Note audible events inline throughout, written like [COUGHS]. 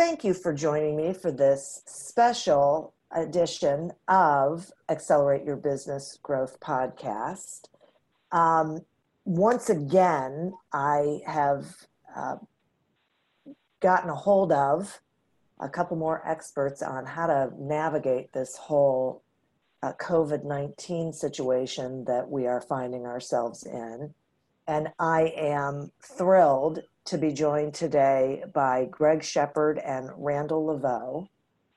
Thank you for joining me for this special edition of Accelerate Your Business Growth podcast. Um, once again, I have uh, gotten a hold of a couple more experts on how to navigate this whole uh, COVID 19 situation that we are finding ourselves in. And I am thrilled to be joined today by Greg Shepard and Randall Laveau.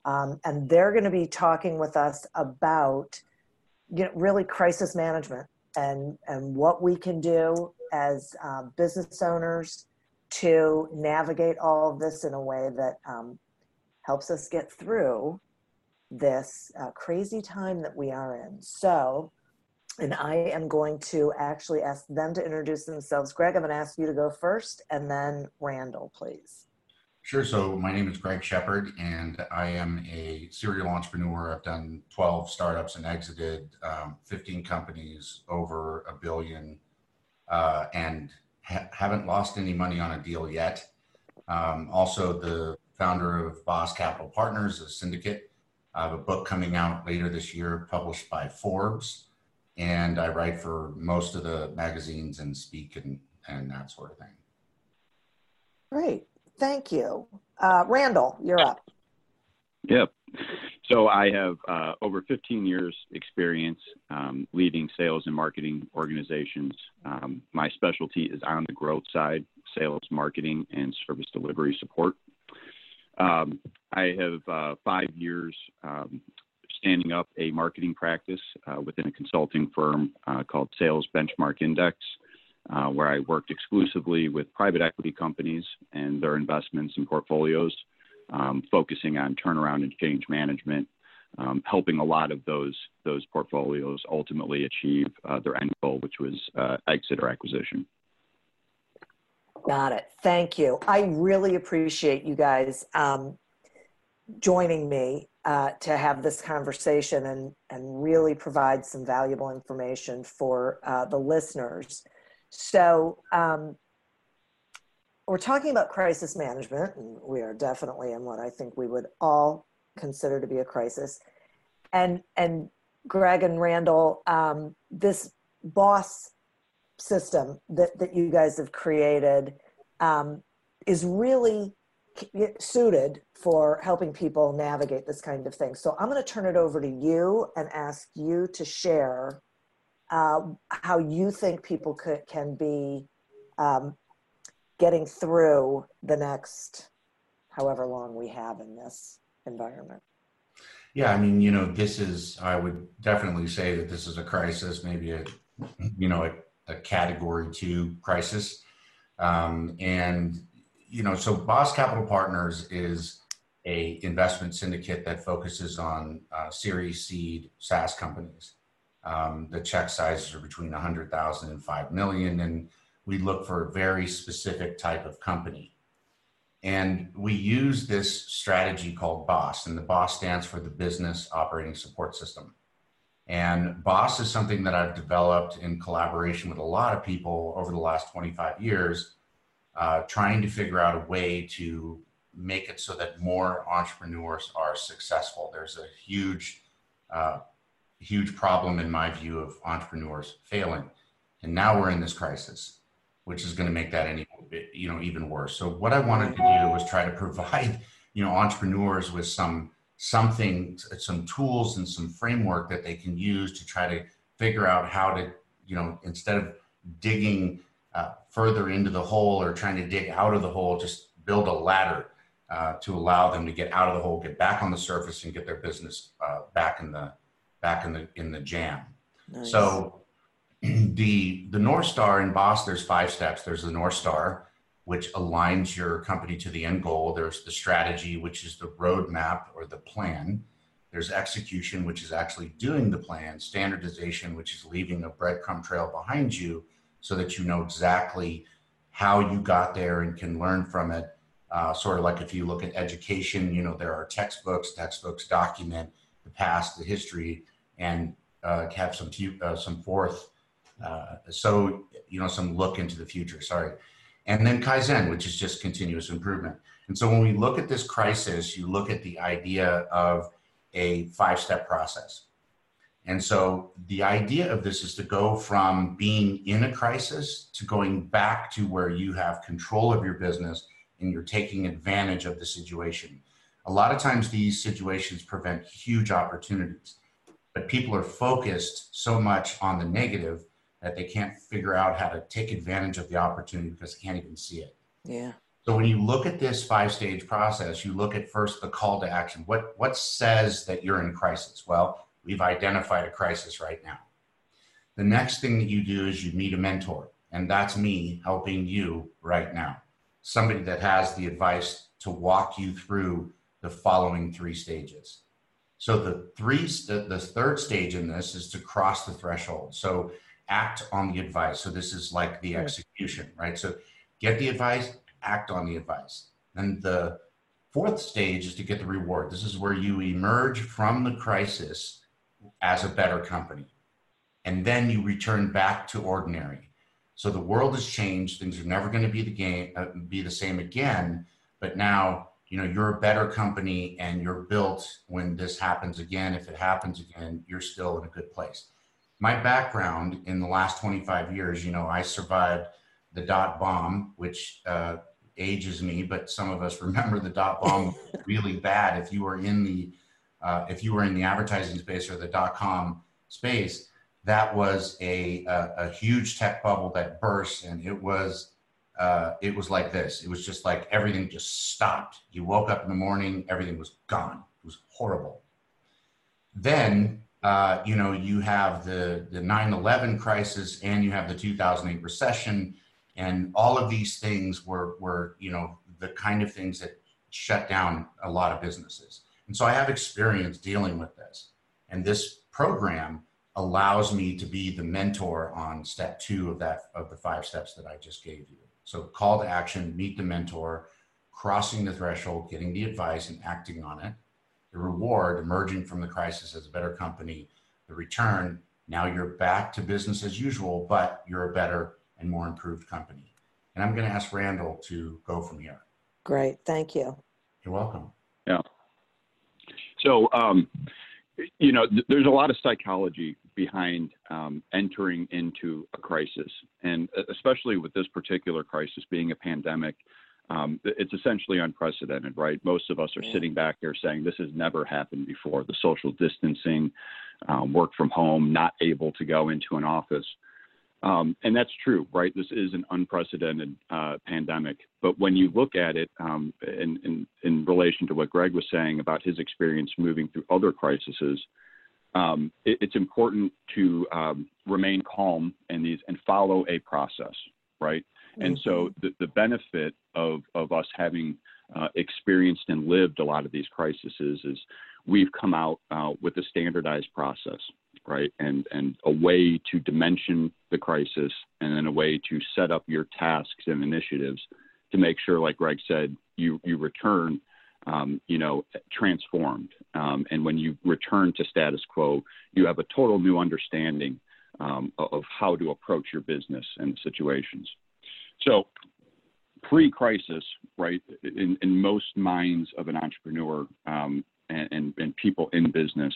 Um, and they're going to be talking with us about you know, really crisis management and, and what we can do as uh, business owners to navigate all of this in a way that um, helps us get through this uh, crazy time that we are in. So, and I am going to actually ask them to introduce themselves. Greg, I'm going to ask you to go first, and then Randall, please. Sure. So my name is Greg Shepard, and I am a serial entrepreneur. I've done 12 startups and exited um, 15 companies over a billion, uh, and ha- haven't lost any money on a deal yet. Um, also, the founder of Boss Capital Partners, a syndicate. I have a book coming out later this year, published by Forbes and I write for most of the magazines and speak and, and that sort of thing. Great. Thank you. Uh, Randall, you're up. Yep. So I have uh, over 15 years experience um, leading sales and marketing organizations. Um, my specialty is on the growth side, sales, marketing, and service delivery support. Um, I have uh, five years um, standing up a marketing practice uh, within a consulting firm uh, called Sales Benchmark Index, uh, where I worked exclusively with private equity companies and their investments and portfolios, um, focusing on turnaround and change management, um, helping a lot of those those portfolios ultimately achieve uh, their end goal, which was uh, exit or acquisition. Got it. Thank you. I really appreciate you guys um, joining me uh, to have this conversation and, and really provide some valuable information for uh, the listeners. So, um, we're talking about crisis management, and we are definitely in what I think we would all consider to be a crisis. And, and Greg and Randall, um, this boss system that, that you guys have created um, is really suited for helping people navigate this kind of thing. So I'm going to turn it over to you and ask you to share uh, how you think people could, can be um, getting through the next however long we have in this environment. Yeah, I mean, you know, this is, I would definitely say that this is a crisis, maybe a, you know, a, a category two crisis. Um, and you know, so Boss Capital Partners is a investment syndicate that focuses on uh, Series seed SaaS companies. Um, the check sizes are between 100,000 and 5 million, and we look for a very specific type of company. And we use this strategy called BOSS, and the BOSS stands for the Business Operating Support System. And BOSS is something that I've developed in collaboration with a lot of people over the last 25 years, uh, trying to figure out a way to make it so that more entrepreneurs are successful. There's a huge, uh, huge problem in my view of entrepreneurs failing, and now we're in this crisis, which is going to make that any, you know, even worse. So what I wanted to do was try to provide, [LAUGHS] you know, entrepreneurs with some something, some tools and some framework that they can use to try to figure out how to, you know, instead of digging uh, further into the hole or trying to dig out of the hole, just build a ladder uh, to allow them to get out of the hole, get back on the surface, and get their business uh, back in the back in the in the jam. Nice. So [CLEARS THROAT] the the North Star in Boss, there's five steps. There's the North Star, which aligns your company to the end goal. There's the strategy, which is the roadmap or the plan. There's execution, which is actually doing the plan. Standardization, which is leaving a breadcrumb trail behind you so that you know exactly how you got there and can learn from it uh, sort of like if you look at education, you know, there are textbooks, textbooks document the past, the history, and uh, have some uh, some fourth, uh, so you know, some look into the future. Sorry, and then Kaizen, which is just continuous improvement. And so when we look at this crisis, you look at the idea of a five-step process. And so the idea of this is to go from being in a crisis to going back to where you have control of your business and you're taking advantage of the situation. A lot of times these situations prevent huge opportunities, but people are focused so much on the negative that they can't figure out how to take advantage of the opportunity because they can't even see it. Yeah. So when you look at this five stage process, you look at first the call to action. What what says that you're in crisis? Well, we've identified a crisis right now. The next thing that you do is you meet a mentor, and that's me helping you right now somebody that has the advice to walk you through the following three stages. So the three, the, the third stage in this is to cross the threshold. So act on the advice. So this is like the execution, right? So get the advice, act on the advice. And the fourth stage is to get the reward. This is where you emerge from the crisis as a better company. And then you return back to ordinary. So the world has changed. Things are never going to be the game, uh, be the same again. But now, you know, you're a better company, and you're built when this happens again. If it happens again, you're still in a good place. My background in the last 25 years, you know, I survived the dot bomb, which uh, ages me, but some of us [LAUGHS] remember the dot bomb [LAUGHS] really bad. If you were in the uh, if you were in the advertising space or the dot com space, that was a, a, a huge tech bubble that burst, and it was uh, it was like this. It was just like everything just stopped. You woke up in the morning, everything was gone. It was horrible. Then uh, you know you have the the 9/11 crisis, and you have the 2008 recession, and all of these things were were you know the kind of things that shut down a lot of businesses. And so I have experience dealing with this, and this program allows me to be the mentor on step two of that of the five steps that I just gave you. So call to action, meet the mentor, crossing the threshold, getting the advice and acting on it. The reward, emerging from the crisis as a better company. The return, now you're back to business as usual, but you're a better and more improved company. And I'm going to ask Randall to go from here. Great. Thank you. You're welcome. Yeah. So, um, you know, th- there's a lot of psychology behind um, entering into a crisis, and especially with this particular crisis being a pandemic, um, it's essentially unprecedented, right? Most of us are yeah. sitting back here saying this has never happened before. The social distancing, um, work from home, not able to go into an office. Um, and that's true, right? This is an unprecedented uh, pandemic. But when you look at it um, in, in, in, relation to what Greg was saying about his experience moving through other crises, um, it, it's important to um, remain calm in these and follow a process, right? And so the, the benefit of, of us having uh, experienced and lived a lot of these crises is we've come out uh, with a standardized process, right? And, and a way to dimension the crisis and then a way to set up your tasks and initiatives to make sure, like Greg said, you, you return, um, you know, transformed. Um, and when you return to status quo, you have a total new understanding um, of how to approach your business and situations. So pre-crisis, right, in, in most minds of an entrepreneur um, and, and, and, people in business,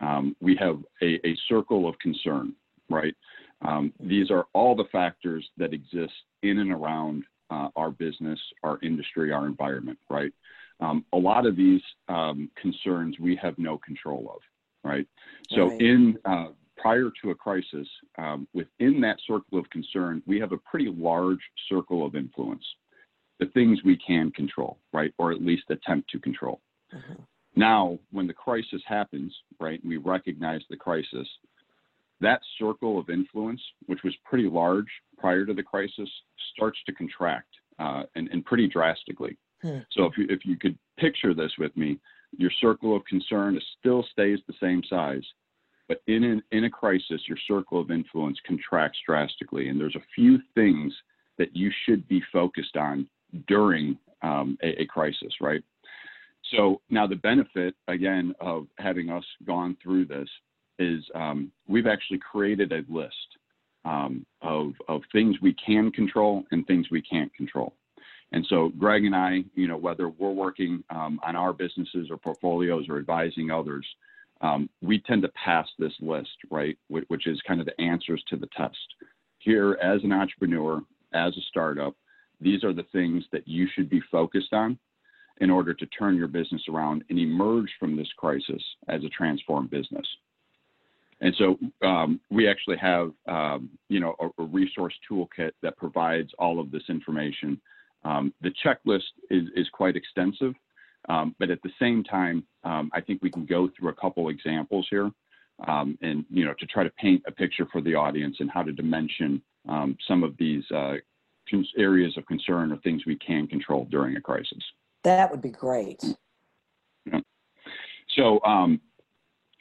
um, we have a, a, circle of concern, right? Um, these are all the factors that exist in and around uh, our business, our industry, our environment, right? Um, a lot of these um, concerns we have no control of, right? So right. in uh, prior to a crisis, um, within that circle of concern, we have a pretty large circle of influence the things we can control, right? Or at least attempt to control. Mm-hmm. Now, when the crisis happens, right, we recognize the crisis, that circle of influence, which was pretty large prior to the crisis, starts to contract uh, and, and, pretty drastically. Hmm. So if you, if you could picture this with me, your circle of concern still stays the same size, but in, an, in a crisis, your circle of influence contracts drastically. And there's a few things that you should be focused on during um, a, a, crisis, right? So now the benefit, again, of having us gone through this is um, we've actually created a list um, of, of things we can control and things we can't control. And so Greg and I, you know, whether we're working um, on our businesses or portfolios or advising others, um, we tend to pass this list, right, which is kind of the answers to the test. Here, as an entrepreneur, as a startup, these are the things that you should be focused on in order to turn your business around and emerge from this crisis as a transformed business. And so um, we actually have, um, you know, a, a, resource toolkit that provides all of this information. Um, the checklist is, is quite extensive, um, but at the same time, um, I think we can go through a couple examples here, um, and you know, to try to paint a picture for the audience and how to dimension some of these uh, areas of concern or things we can control during a crisis. That would be great. Yeah. So, um,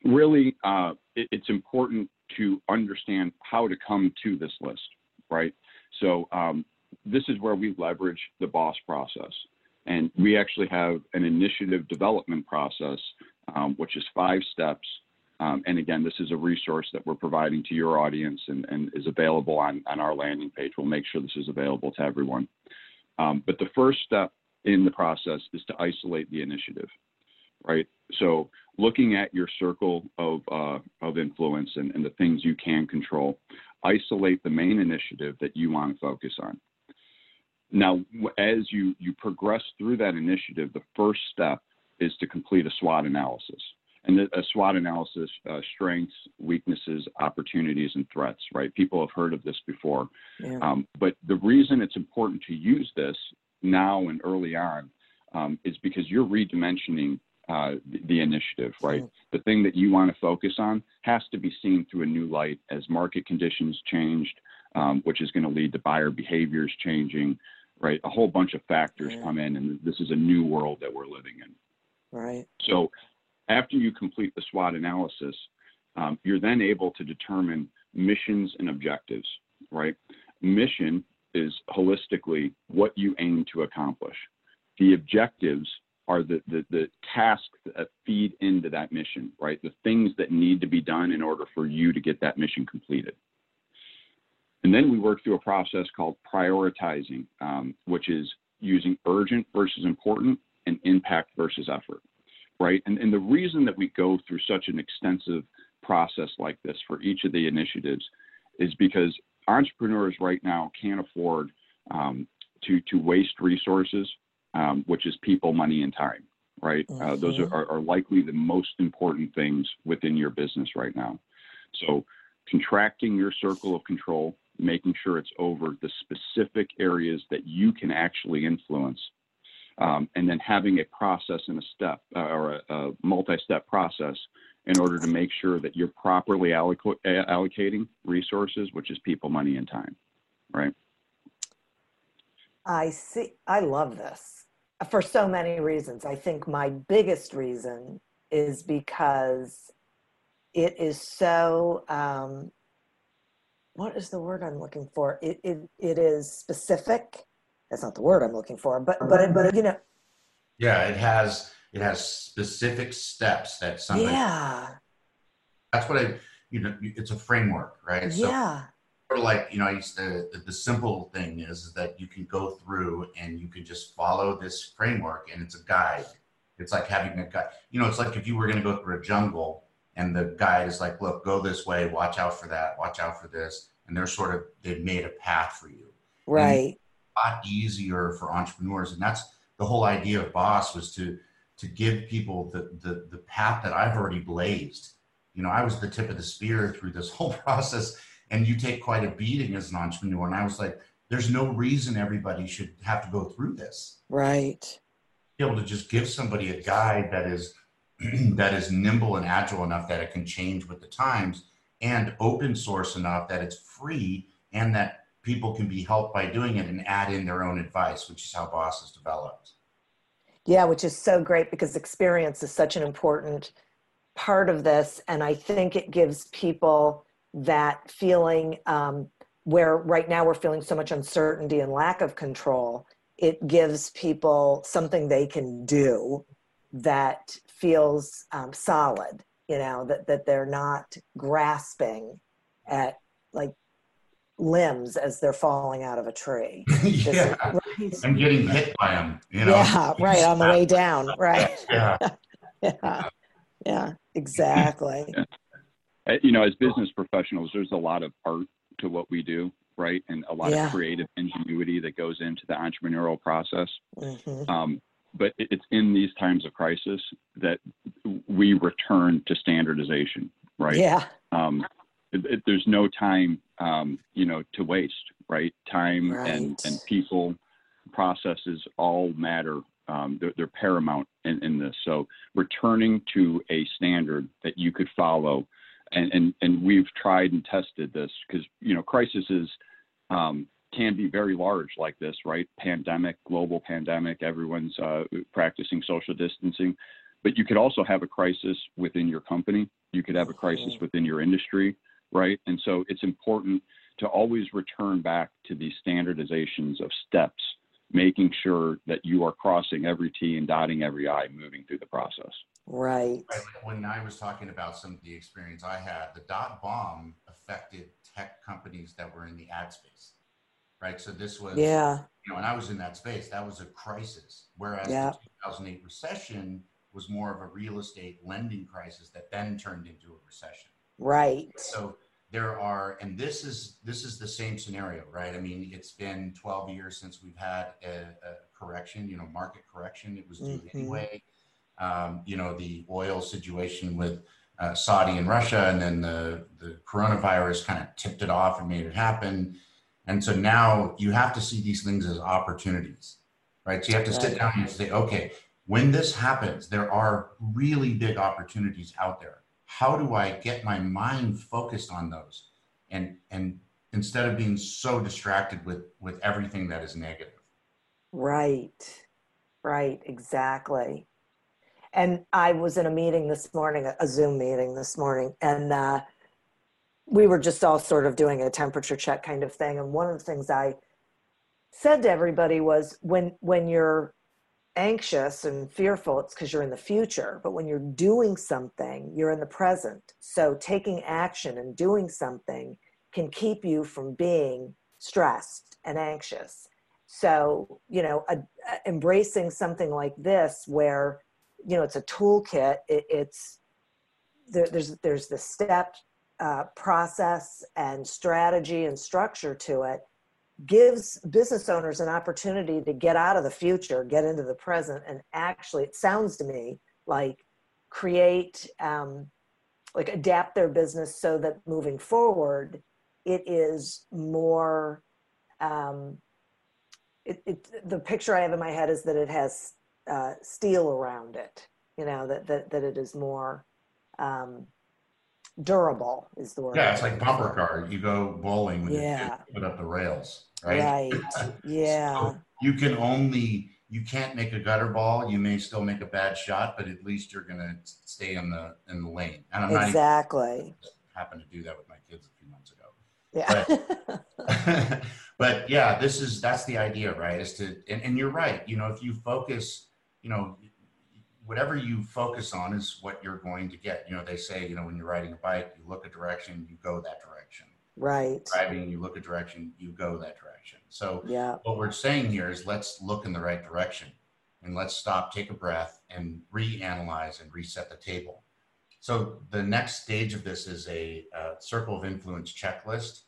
really, uh, it, it's important to understand how to come to this list, right? So, um, this is where we leverage the BOSS process. And we actually have an initiative development process, um, which is five steps um, and again, this is a resource that we're providing to your audience and, and is available on, on our landing page. We'll make sure this is available to everyone. Um, but the first step in the process is to isolate the initiative, right? So looking at your circle of, uh, of influence and, and the things you can control, isolate the main initiative that you want to focus on. Now, as you, you progress through that initiative, the first step is to complete a SWOT analysis and a SWOT analysis, uh, strengths, weaknesses, opportunities, and threats, right? People have heard of this before. Yeah. Um, but the reason it's important to use this now and early on um, is because you're redimensioning uh, the, the, initiative, right? The thing that you want to focus on has to be seen through a new light as market conditions changed, um, which is going to lead to buyer behaviors changing, right? A whole bunch of factors yeah. come in, and this is a new world that we're living in. Right. So after you complete the SWOT analysis, um, you're then able to determine missions and objectives, right? Mission is holistically what you aim to accomplish. The objectives are the, the, the tasks that feed into that mission, right? The things that need to be done in order for you to get that mission completed. And then we work through a process called prioritizing, um, which is using urgent versus important and impact versus effort right? And, and the reason that we go through such an extensive process like this for each of the initiatives is because entrepreneurs right now can't afford um, to, to waste resources, um, which is people, money, and time, right? Mm-hmm. Uh, those are, are likely the most important things within your business right now. So, contracting your circle of control, making sure it's over the specific areas that you can actually influence um, and then having a process and a step uh, or a, a multi-step process in order to make sure that you're properly alloc- allocating resources, which is people, money, and time, right? I see. I love this for so many reasons. I think my biggest reason is because it is so. Um, what is the word I'm looking for? It it, it is specific. That's not the word I'm looking for, but but but you know. Yeah, it has it has specific steps that somebody. Yeah. That's what I. You know, it's a framework, right? So yeah sort of like you know the, the simple thing is that you can go through and you can just follow this framework and it's a guide it's like having a guide you know it's like if you were going to go through a jungle and the guide is like look go this way watch out for that watch out for this and they're sort of they've made a path for you right a lot easier for entrepreneurs and that's the whole idea of boss was to to give people the the, the path that i've already blazed you know i was the tip of the spear through this [LAUGHS] whole process and you take quite a beating as an entrepreneur. And I was like, there's no reason everybody should have to go through this. Right. Be able to just give somebody a guide that is [CLEARS THROAT] that is nimble and agile enough that it can change with the times and open source enough that it's free and that people can be helped by doing it and add in their own advice, which is how Boss is developed. Yeah, which is so great because experience is such an important part of this. And I think it gives people that feeling um, where right now we're feeling so much uncertainty and lack of control, it gives people something they can do that feels um, solid, you know, that, that they're not grasping at like limbs as they're falling out of a tree. [LAUGHS] yeah. Right? I'm getting hit by them, you know? Yeah, right, on the way [LAUGHS] down, right. yeah. [LAUGHS] yeah. Yeah, exactly. [LAUGHS] Uh, you know, as business professionals, there's a lot of art to what we do, right? And a lot Yeah. of creative ingenuity that goes into the entrepreneurial process. Mhm. Um, but it's in these times of crisis that we return to standardization, right? Yeah, Um, it, it- there's no time, um, you know, to waste, right? Time and, and people, processes all matter. Um, they're, they're paramount in, in this. So returning to a standard that you could follow, and and, and we've tried and tested this because you know crises um, can be very large like this, right? Pandemic, global pandemic, everyone's uh, practicing social distancing. But you could also have a crisis within your company. You could have a crisis Mhm. within your industry, right? And so it's important to always return back to these standardizations of steps, making sure that you are crossing every T and dotting every I moving through the process. right. Right, when I was talking about some of the experience I had, the dot bomb affected tech companies that were in the ad space. Right. So this was, Yeah, you know, and I was in that space, that was a crisis. Whereas Yeah. the 2008 recession was more of a real estate lending crisis that then turned into a recession. right. So there are, and this is this is the same scenario, right? I mean, it's been 12 years since we've had a, a correction, you know, market correction. It was due Mhm. anyway. Um, you know, the oil situation with uh, Saudi and Russia, and then the the coronavirus kind of tipped it off and made it happen. And so now you have to see these things as opportunities, right? So you have to sit down and say, okay, when this happens, there are really big opportunities out there. How do I get my mind focused on those? And and instead of being so distracted with with everything that is negative. Right, right, exactly. And I was in a meeting this morning, a- Zoom meeting this morning, and uh, we were just all sort of doing a temperature check kind of thing. And one of the things I said to everybody was when when you're anxious and fearful, it's because you're in the future. But when you're doing something, you're in the present. So taking action and doing something can keep you from being stressed and anxious. So, you know, a, a- embracing something like this, where, you know, it's a toolkit, it, it's there, there's there's the step uh, process and strategy and structure to it, gives business owners an opportunity to get out of the future, get into the present, and actually, it sounds to me like create, um, like adapt their business so that moving forward, it is more. Um, it, it, the picture I have in my head is that it has uh, steel around it. You know that that that it is more um, durable is the word. Yeah, it's like bumper car. You go bowling when Yeah. you put up the rails, right? Right. [LAUGHS] Yeah. So you can only you can't make a gutter ball. You may still make a bad shot, but at least you're to stay in the in the lane. And I'm exactly. not happened to do that with my kids a few months ago. Yeah. But, [LAUGHS] [LAUGHS] but yeah, this is that's the idea, right? Is to and, and you're right. You know, if you focus, you know, whatever you focus on is what you're going to get. You know, they say, you know, when you're riding a bike, you look a direction, you go that direction. Right. Driving, you look a direction, you go that direction. So yeah. what we're saying here is let's look in the right direction and let's stop, take a breath, and reanalyze and reset the table. So the next stage of this is a, circle of influence checklist.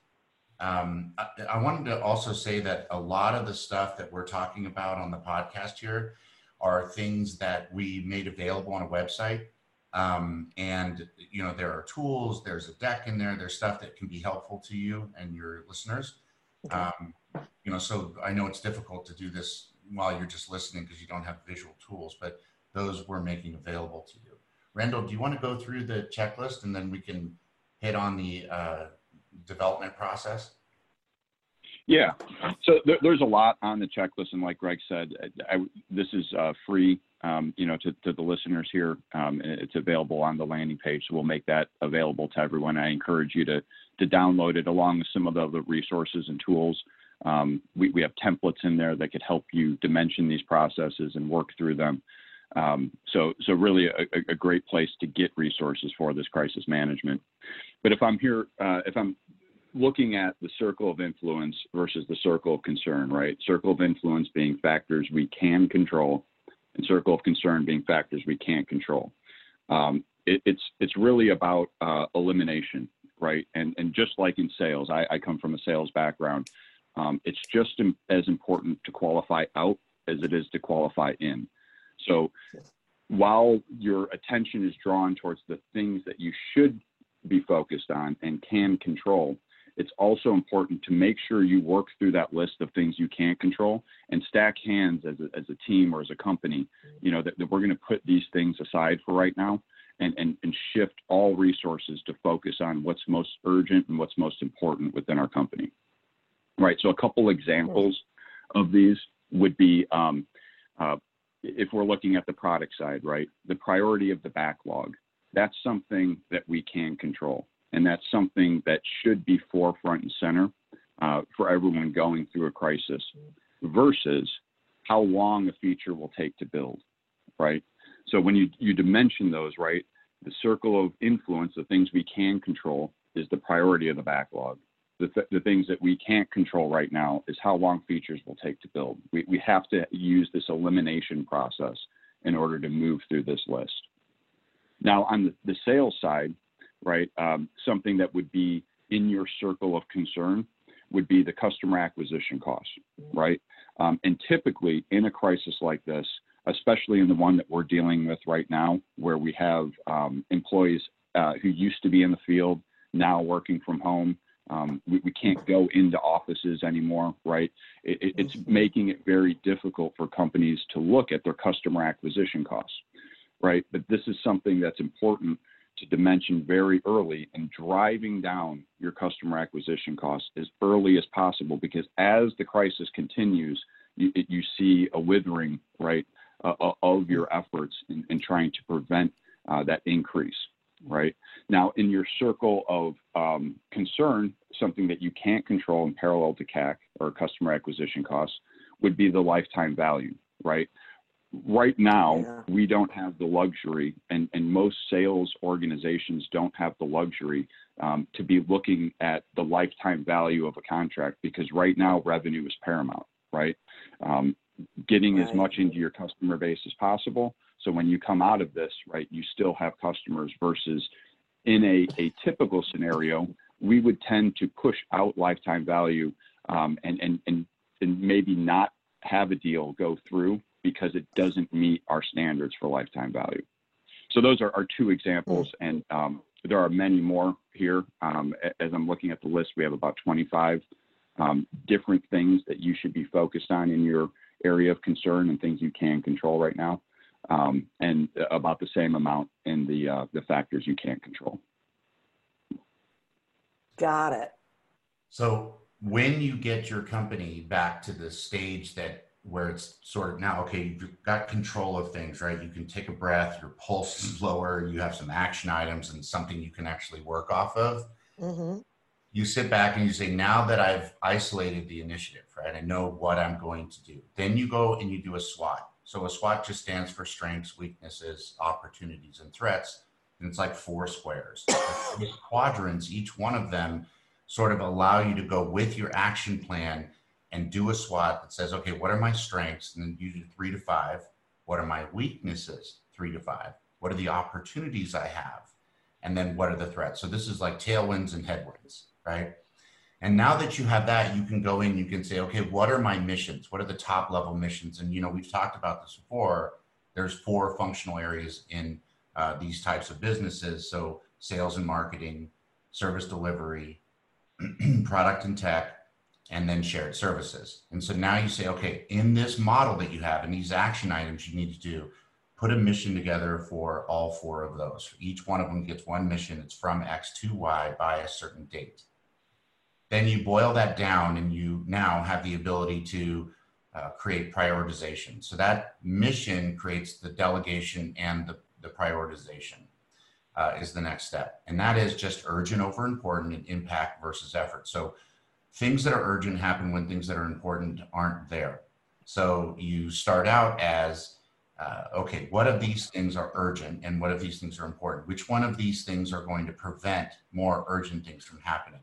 Um, I, I wanted to also say that a lot of the stuff that we're talking about on the podcast here are things that we made available on a website. Um, and you know, there are tools, there's a deck in there, there's stuff that can be helpful to you and your listeners. Okay. Um, you know, so I know it's difficult to do this while you're just listening because you don't have visual tools, but those we're making available to you. Randall, do you want to go through the checklist and then we can hit on the uh, development process? Yeah. So there, there's a lot on the checklist, and like Greg said, I, this is uh, free, um, you know, to, to, the listeners here. Um, it's available on the landing page, so we'll make that available to everyone. I encourage you to to download it along with some of the other resources and tools. Um, we, we have templates in there that could help you dimension these processes and work through them. Um, so, so really a, a, great place to get resources for this crisis management. But if I'm here, uh, if I'm looking at the circle of influence versus the circle of concern, right? Circle of influence being factors we can control, and circle of concern being factors we can't control. Um, it, it's it's really about uh, elimination, right? And and just like in sales, I, I come from a sales background. Um, it's just as important to qualify out as it is to qualify in. So while your attention is drawn towards the things that you should be focused on and can control, it's also important to make sure you work through that list of things you can't control and stack hands as a, as a team or as a company, you know, that, that we're going to put these things aside for right now and, and, and shift all resources to focus on what's most urgent and what's most important within our company. Right. So a couple examples of these would be um, uh, if we're looking at the product side, right, the priority of the backlog, that's something that we can control and that's something that should be forefront and center uh, for everyone going through a crisis versus how long a feature will take to build, right? So when you, you dimension those, right, the circle of influence, the things we can control, is the priority of the backlog. The, th- the things that we can't control right now is how long features will take to build. We, we have to use this elimination process in order to move through this list. Now, on the, the sales side, right? Um, something that would be in your circle of concern would be the customer acquisition costs, right? Um, and typically in a crisis like this, especially in the one that we're dealing with right now, where we have um, employees uh, who used to be in the field now working from home. Um, we, we, can't go into offices anymore, right? It, it, it's mm-hmm. making it very difficult for companies to look at their customer acquisition costs, right? But this is something that's important dimension very early and driving down your customer acquisition costs as early as possible because as the crisis continues, you, you see a withering, right, uh, uh, of your efforts in, in trying to prevent uh, that increase, right? Now, in your circle of um, concern, something that you can't control in parallel to CAC or customer acquisition costs would be the lifetime value, right? Right now yeah. we don't have the luxury and, and most sales organizations don't have the luxury um, to be looking at the lifetime value of a contract because right now revenue is paramount right um, getting right. as much into your customer base as possible so when you come out of this right you still have customers versus in a, a typical scenario we would tend to push out lifetime value um, and, and, and, and maybe not have a deal go through because it doesn't meet our standards for lifetime value. So those are our two examples, hmm. and um, there are many more here. Um, as I'm looking at the list, we have about 25 um, different things that you should be focused on in your area of concern and things you can control right now, um, and about the same amount in the uh, the factors you can't control. Got it. So when you get your company back to the stage that where it's sort of now okay you've got control of things right? You can take a breath your pulse is lower you have some action items and something you can actually work off of. Mm-hmm. you sit back and you say now that i've isolated the initiative right i know what i'm going to do. Then you go and you do a swot so a swot just stands for strengths weaknesses opportunities and threats and it's like four squares. [COUGHS] Quadrants each one of them sort of allow you to go with your action plan and do a SWOT that says, okay, what are my strengths? And then you do three to five. What are my weaknesses? Three to five. What are the opportunities I have? And then what are the threats? So this is like tailwinds and headwinds, right? And now that you have that, you can go in, you can say, okay, what are my missions? What are the top level missions? And, you know, we've talked about this before. There's four functional areas in uh, these types of businesses. So sales and marketing, service delivery, [CLEARS THROAT] product and tech, and then shared services. And so now you say, okay, in this model that you have and these action items you need to do, put a mission together for all four of those. Each one of them gets one mission. It's from X to Y by a certain date. Then you boil that down and you now have the ability to uh, create prioritization. So that mission creates the delegation and the, the prioritization uh, is the next step. And that is just urgent over important and impact versus effort. So things that are urgent happen when things that are important aren't there. So you start out as uh, okay, what of these things are urgent and what of these things are important? Which one of these things are going to prevent more urgent things from happening?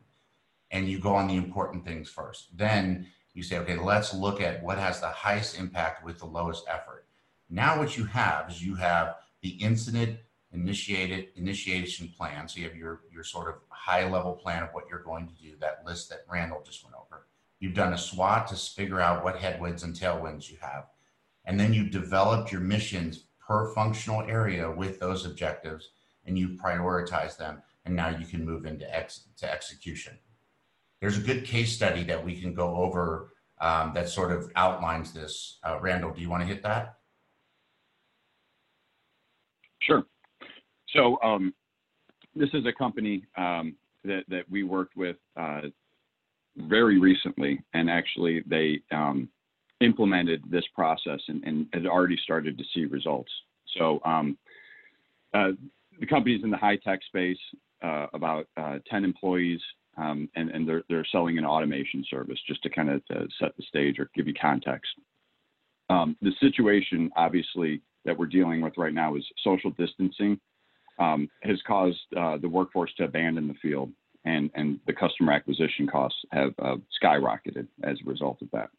And you go on the important things first. Then you say, okay, let's look at what has the highest impact with the lowest effort. Now, what you have is you have the incident initiated initiation plan. So you have your your sort of high level plan of what you're going to do. That list that Randall just went over. You've done a SWOT to figure out what headwinds and tailwinds you have, and then you've developed your missions per functional area with those objectives, and you prioritize them. And now you can move into ex- to execution. There's a good case study that we can go over um, that sort of outlines this. Uh, Randall, do you want to hit that? Sure. So um, this is a company um, that, that we worked with uh, very recently, and actually they um, implemented this process and, and, had already started to see results. So um, uh, the company's in the high tech space, uh, about uh, 10 employees, um, and, and they're, they're selling an automation service just to kind of uh, set the stage or give you context. Um, the situation, obviously, that we're dealing with right now is social distancing um, has caused uh, the workforce to abandon the field, and, and the customer acquisition costs have uh, skyrocketed as a result of that.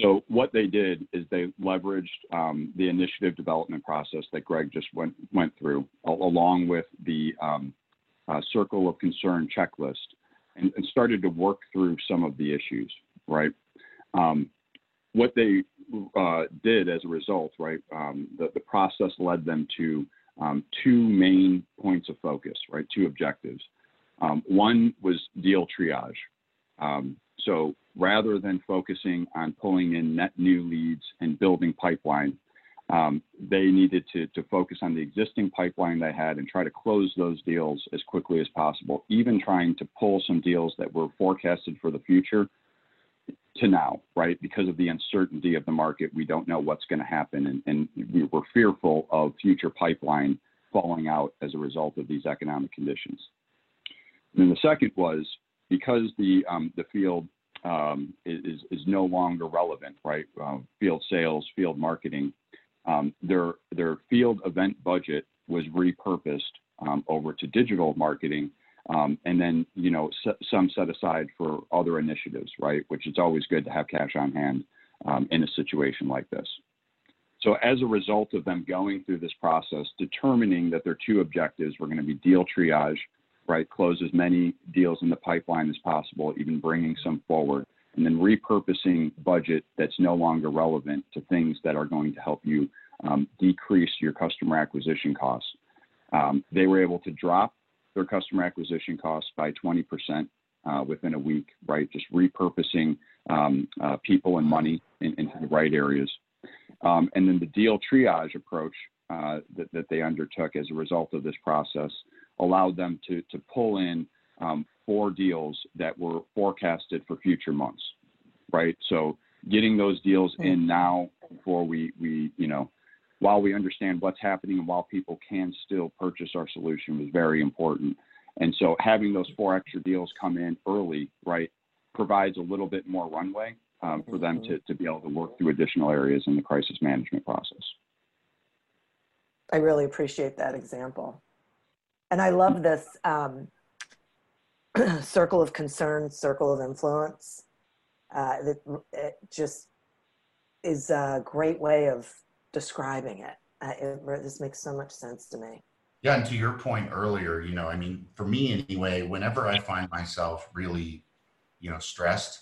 So what they did is they leveraged um, the initiative development process that Greg just went went through, along with the um, uh, circle of concern checklist, and, and, started to work through some of the issues. Right. Um, what they uh, did as a result, right, um, the, the process led them to um, two main points of focus, right? Two objectives. Um, one was deal triage. Um, so rather than focusing on pulling in net new leads and building pipeline, um, they needed to, to focus on the existing pipeline they had and try to close those deals as quickly as possible, even trying to pull some deals that were forecasted for the future to now, right? Because of the uncertainty of the market, we don't know what's going to happen, and, and we were fearful of future pipeline falling out as a result of these economic conditions. And then the second was because the um, the field um, is is no longer relevant, right? Uh, field sales, field marketing, um, their their field event budget was repurposed um, over to digital marketing um, and then, you know, some set aside for other initiatives, right? Which it's always good to have cash on hand um, in a situation like this. So as a result of them going through this process, determining that their two objectives were going to be deal triage, right? Close as many deals in the pipeline as possible, even bringing some forward, and then repurposing budget that's no longer relevant to things that are going to help you um, decrease your customer acquisition costs. Um, they were able to drop their customer acquisition costs by 20% uh, within a week, right? Just repurposing um, uh, people and money in, into the right areas. Um, and then the deal triage approach uh, that, that, they undertook as a result of this process allowed them to, to pull in um, four deals that were forecasted for future months, right? So getting those deals in now before we, we, you know, while we understand what's happening and while people can still purchase our solution was very important. And so having those four extra deals come in early, right, provides a little bit more runway um, for them to, to be able to work through additional areas in the crisis management process. I really appreciate that example. And I love this um, [CLEARS THROAT] circle of concern, circle of influence. Uh, that it just is a great way of describing it. Uh, it. This makes so much sense to me. Yeah, and to your point earlier, you know, I mean, for me anyway, whenever I find myself really, you know, stressed,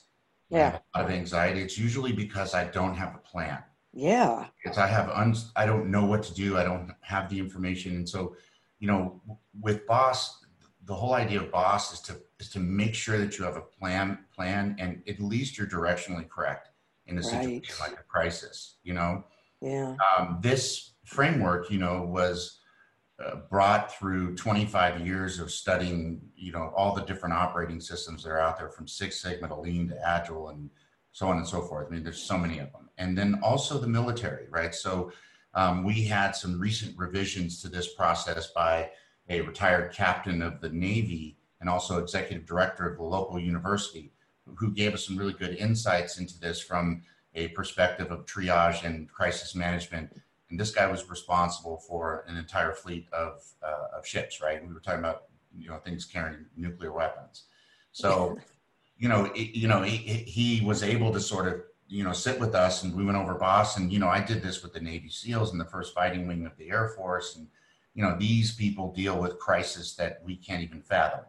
yeah, a lot of anxiety, it's usually because I don't have a plan. Yeah, because I have un, I don't know what to do. I don't have the information, and so, you know, with Boss, the whole idea of Boss is to is to make sure that you have a plan, plan, and at least you're directionally correct in a right. situation like a crisis. You know, yeah. Um, this framework, you know, was uh, brought through 25 years of studying, you know, all the different operating systems that are out there from Six Sigma to Lean to Agile and so on and so forth. I mean, there's so many of them. And then also the military, right? So um, we had some recent revisions to this process by a retired captain of the Navy and also executive director of the local university who gave us some really good insights into this from a perspective of triage and crisis management. And this guy was responsible for an entire fleet of, uh, of ships, right? We were talking about, you know, things carrying nuclear weapons. So, [LAUGHS] you know, it, you know, he, he was able to sort of, you know, sit with us and we went over Boss and, you know, I did this with the Navy SEALs and the first fighting wing of the Air Force. And, you know, these people deal with crisis that we can't even fathom.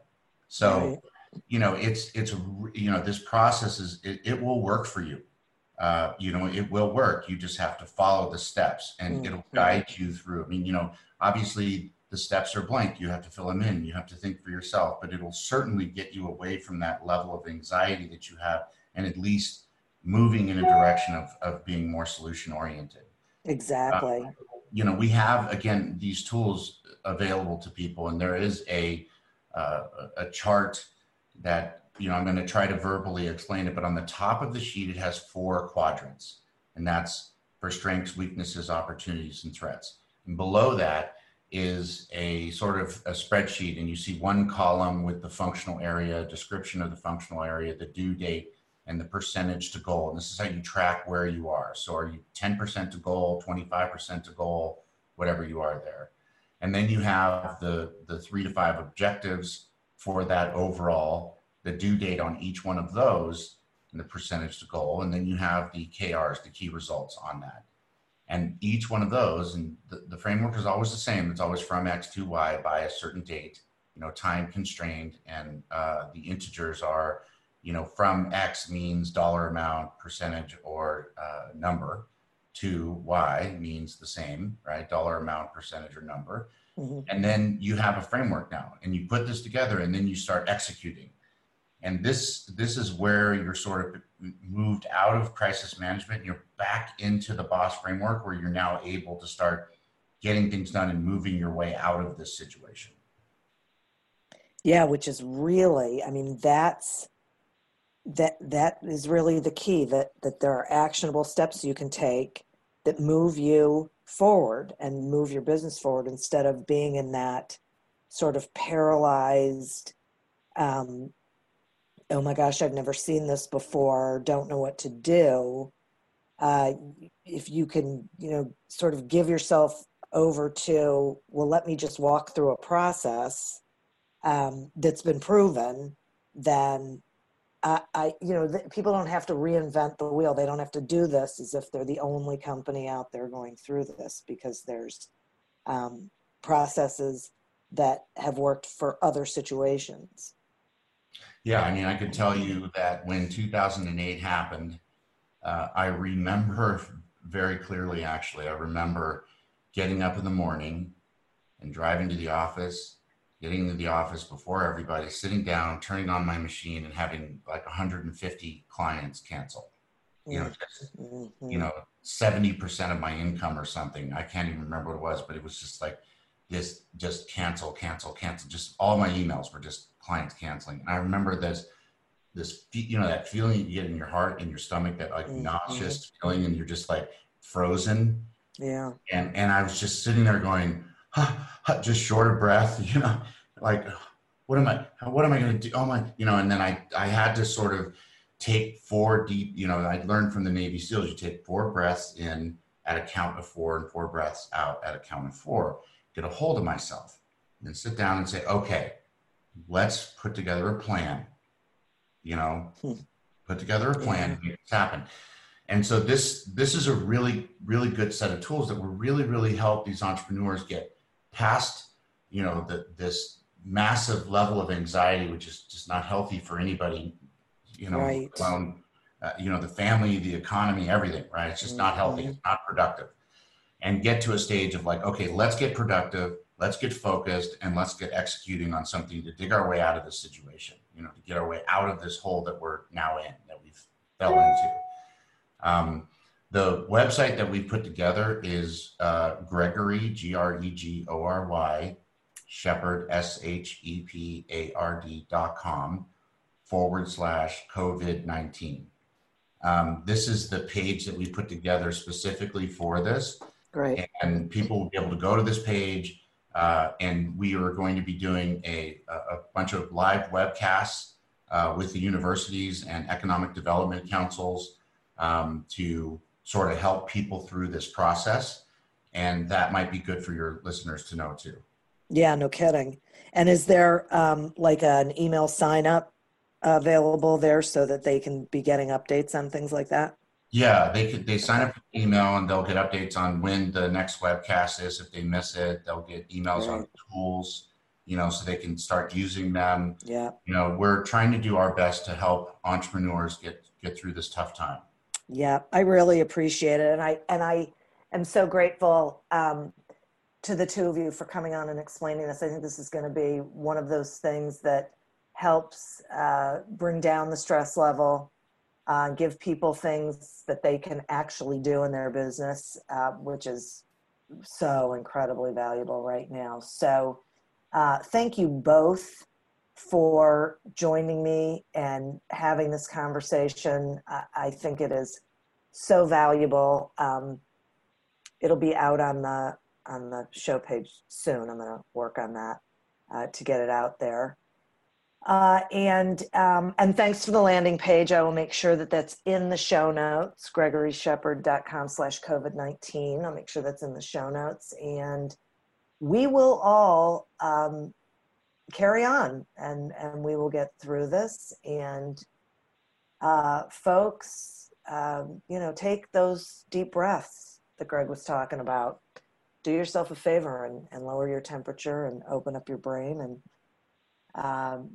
So, right. you know, it's, it's, you know, this process is, it, it will work for you uh, you know, it will work. You just have to follow the steps and mm-hmm. it'll guide you through. I mean, you know, obviously the steps are blank. You have to fill them in. You have to think for yourself, but it'll certainly get you away from that level of anxiety that you have and at least moving in a direction of, of being more solution oriented. Exactly. Uh, you know, we have, again, these tools available to people and there is a, uh, a chart that you know, I'm going to try to verbally explain it, but on the top of the sheet, it has four quadrants, and that's for strengths, weaknesses, opportunities, and threats. And below that is a sort of a spreadsheet, and you see one column with the functional area, description of the functional area, the due date, and the percentage to goal. And this is how you track where you are. So are you 10% to goal, 25% to goal, whatever you are there. And then you have the, the three to five objectives for that overall the due date on each one of those and the percentage to goal. And then you have the KRs, the key results on that. And each one of those, and the, the framework is always the same. It's always from X to Y by a certain date, you know, time constrained. And uh, the integers are, you know, from X means dollar amount, percentage, or uh, number to Y means the same, right? Dollar amount, percentage, or number. Mm-hmm. And then you have a framework now, and you put this together, and then you start executing and this this is where you're sort of moved out of crisis management. And you're back into the boss framework where you're now able to start getting things done and moving your way out of this situation. Yeah which is really i mean that's that that is really the key that that there are actionable steps you can take that move you forward and move your business forward instead of being in that sort of paralyzed um, oh my gosh, I've never seen this before, don't know what to do. Uh, if you can, you know, sort of give yourself over to, well, let me just walk through a process um, that's been proven, then I, I you know, the, people don't have to reinvent the wheel. They don't have to do this as if they're the only company out there going through this because there's um, processes that have worked for other situations. Yeah, I mean, I could tell you that when 2008 happened, uh, I remember very clearly, actually. I remember getting up in the morning and driving to the office, getting to the office before everybody, sitting down, turning on my machine, and having like 150 clients cancel. You know, just, you know, 70% of my income or something. I can't even remember what it was, but it was just like this just cancel, cancel, cancel. Just all my emails were just clients canceling. And I remember this this you know that feeling you get in your heart and your stomach that like Mhm. nauseous feeling and you're just like frozen Yeah. and and I was just sitting there going huh, huh, just short of breath [LAUGHS] you know like what am I what am I going to do oh my you know and then I I had to sort of take four deep you know I'd learned from the Navy SEALs you take four breaths in at a count of four and four breaths out at a count of four get a hold of myself and sit down and say okay let's put together a plan you know Hmm. put together a plan and make this happen and so this this is a really really good set of tools that will really really help these entrepreneurs get past you know the this massive level of anxiety which is just not healthy for anybody you know Right. alone uh, you know the family the economy everything right it's just not healthy Mhm. it's not productive and get to a stage of like okay let's get productive let's get focused and let's get executing on something to dig our way out of this situation you know to get our way out of this hole that we're now in that we've fell into um, the website that we put together is uh, Gregory, G R E G O R Y, Shepard, S H E P A R D dot com forward slash COVID 19. Um, this is the page that we put together specifically for this Great. and people will be able to go to this page uh, and we are going to be doing a, a bunch of live webcasts uh, with the universities and economic development councils um, to sort of help people through this process and that might be good for your listeners to know too Yeah, no kidding. And is there um, like an email sign up available there so that they can be getting updates on things like that? Yeah they could they sign up for email and they'll get updates on when the next webcast is if they miss it they'll get emails on Right. tools you know so they can start using them Yeah. you know we're trying to do our best to help entrepreneurs get get through this tough time Yeah, I really appreciate it, and I and I am so grateful um, to the two of you for coming on and explaining this. I think this is going to be one of those things that helps uh, bring down the stress level, uh, give people things that they can actually do in their business, uh, which is so incredibly valuable right now. So, uh, thank you both for joining me and having this conversation. I, I think it is so valuable. Um, it'll be out on the on the show page soon. I'm going to work on that uh, to get it out there. Uh, and um, and thanks for the landing page. I will make sure that that's in the show notes. GregoryShepard.com slash COVID nineteen. I'll make sure that's in the show notes, and we will all um, carry on, and and we will get through this. And uh, folks, um, you know, take those deep breaths that Greg was talking about. Do yourself a favor and, and lower your temperature and open up your brain and um,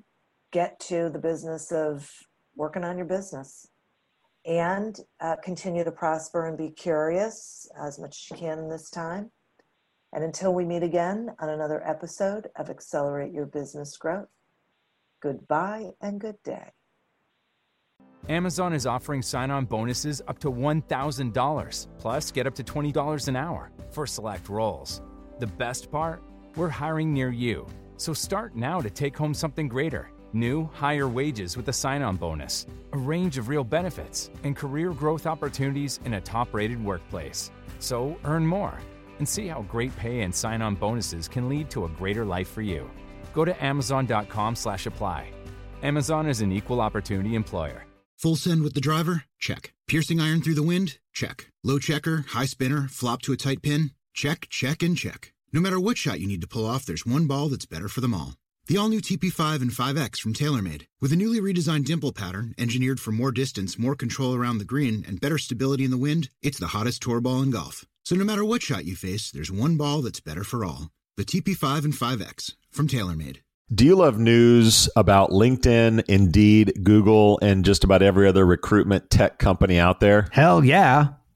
get to the business of working on your business and uh, continue to prosper and be curious as much as you can this time. And until we meet again on another episode of Accelerate Your Business Growth, goodbye and good day. Amazon is offering sign on bonuses up to $1,000, plus get up to $20 an hour for select roles. The best part? We're hiring near you. So start now to take home something greater. New, higher wages with a sign on bonus, a range of real benefits, and career growth opportunities in a top rated workplace. So earn more and see how great pay and sign on bonuses can lead to a greater life for you. Go to amazon.com slash apply. Amazon is an equal opportunity employer. Full send with the driver? Check. Piercing iron through the wind? Check. Low checker, high spinner, flop to a tight pin? Check, check, and check. No matter what shot you need to pull off, there's one ball that's better for them all. The all new TP5 and 5X from TaylorMade. With a newly redesigned dimple pattern, engineered for more distance, more control around the green, and better stability in the wind, it's the hottest tour ball in golf. So no matter what shot you face, there's one ball that's better for all. The TP5 and 5X from TaylorMade. Do you love news about LinkedIn, Indeed, Google, and just about every other recruitment tech company out there? Hell yeah.